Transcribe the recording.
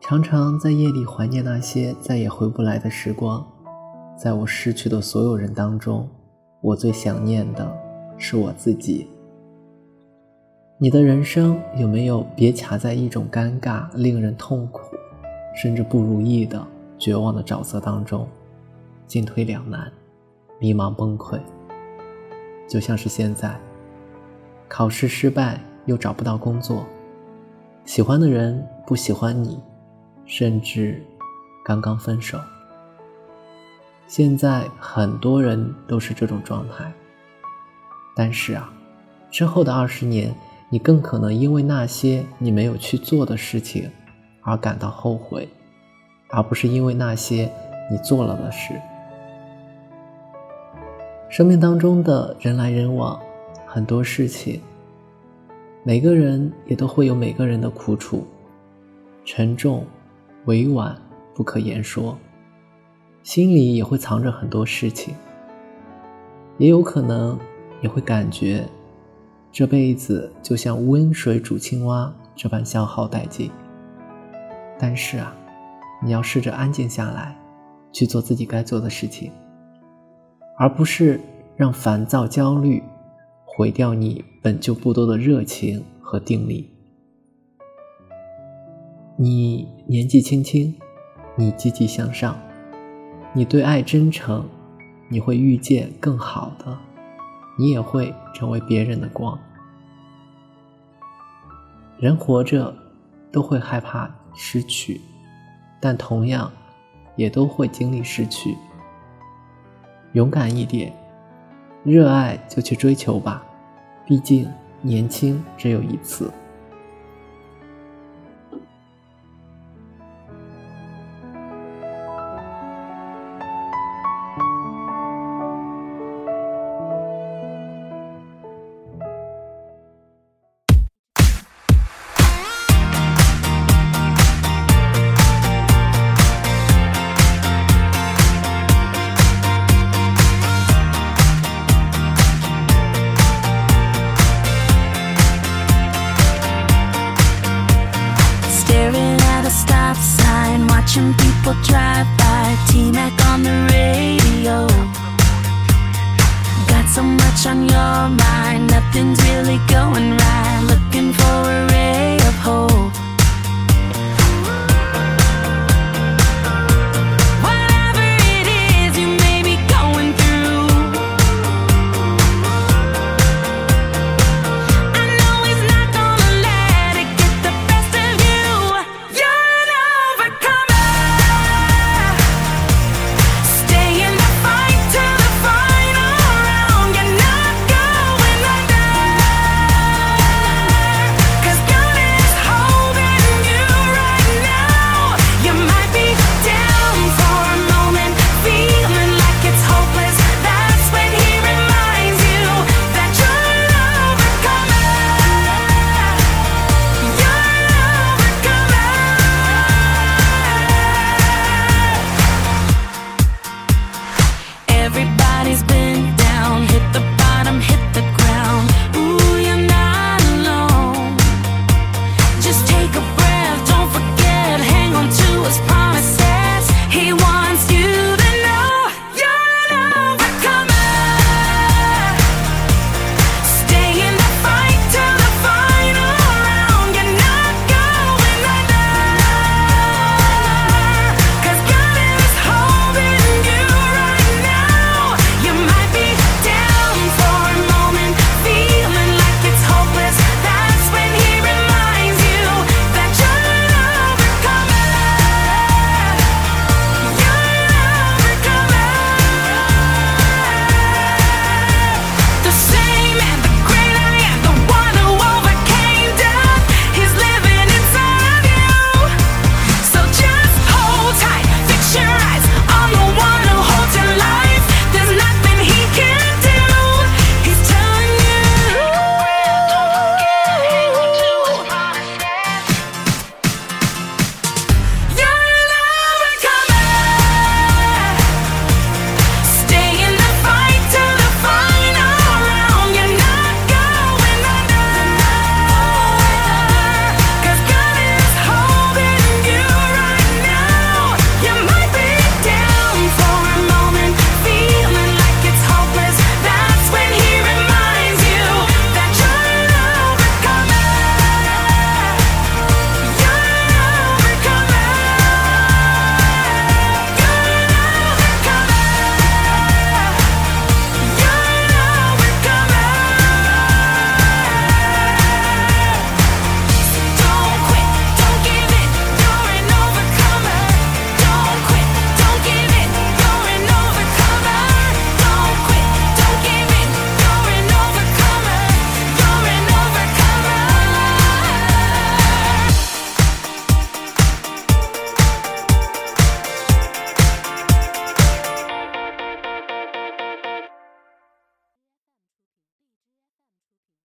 常常在夜里怀念那些再也回不来的时光，在我失去的所有人当中，我最想念的是我自己。你的人生有没有别卡在一种尴尬、令人痛苦，甚至不如意的绝望的沼泽当中，进退两难，迷茫崩溃？就像是现在，考试失败又找不到工作，喜欢的人不喜欢你，甚至刚刚分手。现在很多人都是这种状态，但是啊，之后的二十年。你更可能因为那些你没有去做的事情而感到后悔，而不是因为那些你做了的事。生命当中的人来人往，很多事情，每个人也都会有每个人的苦楚，沉重、委婉、不可言说，心里也会藏着很多事情，也有可能也会感觉。这辈子就像温水煮青蛙这般消耗殆尽。但是啊，你要试着安静下来，去做自己该做的事情，而不是让烦躁、焦虑毁掉你本就不多的热情和定力。你年纪轻轻，你积极向上，你对爱真诚，你会遇见更好的。你也会成为别人的光。人活着都会害怕失去，但同样也都会经历失去。勇敢一点，热爱就去追求吧，毕竟年轻只有一次。Nothing's really going right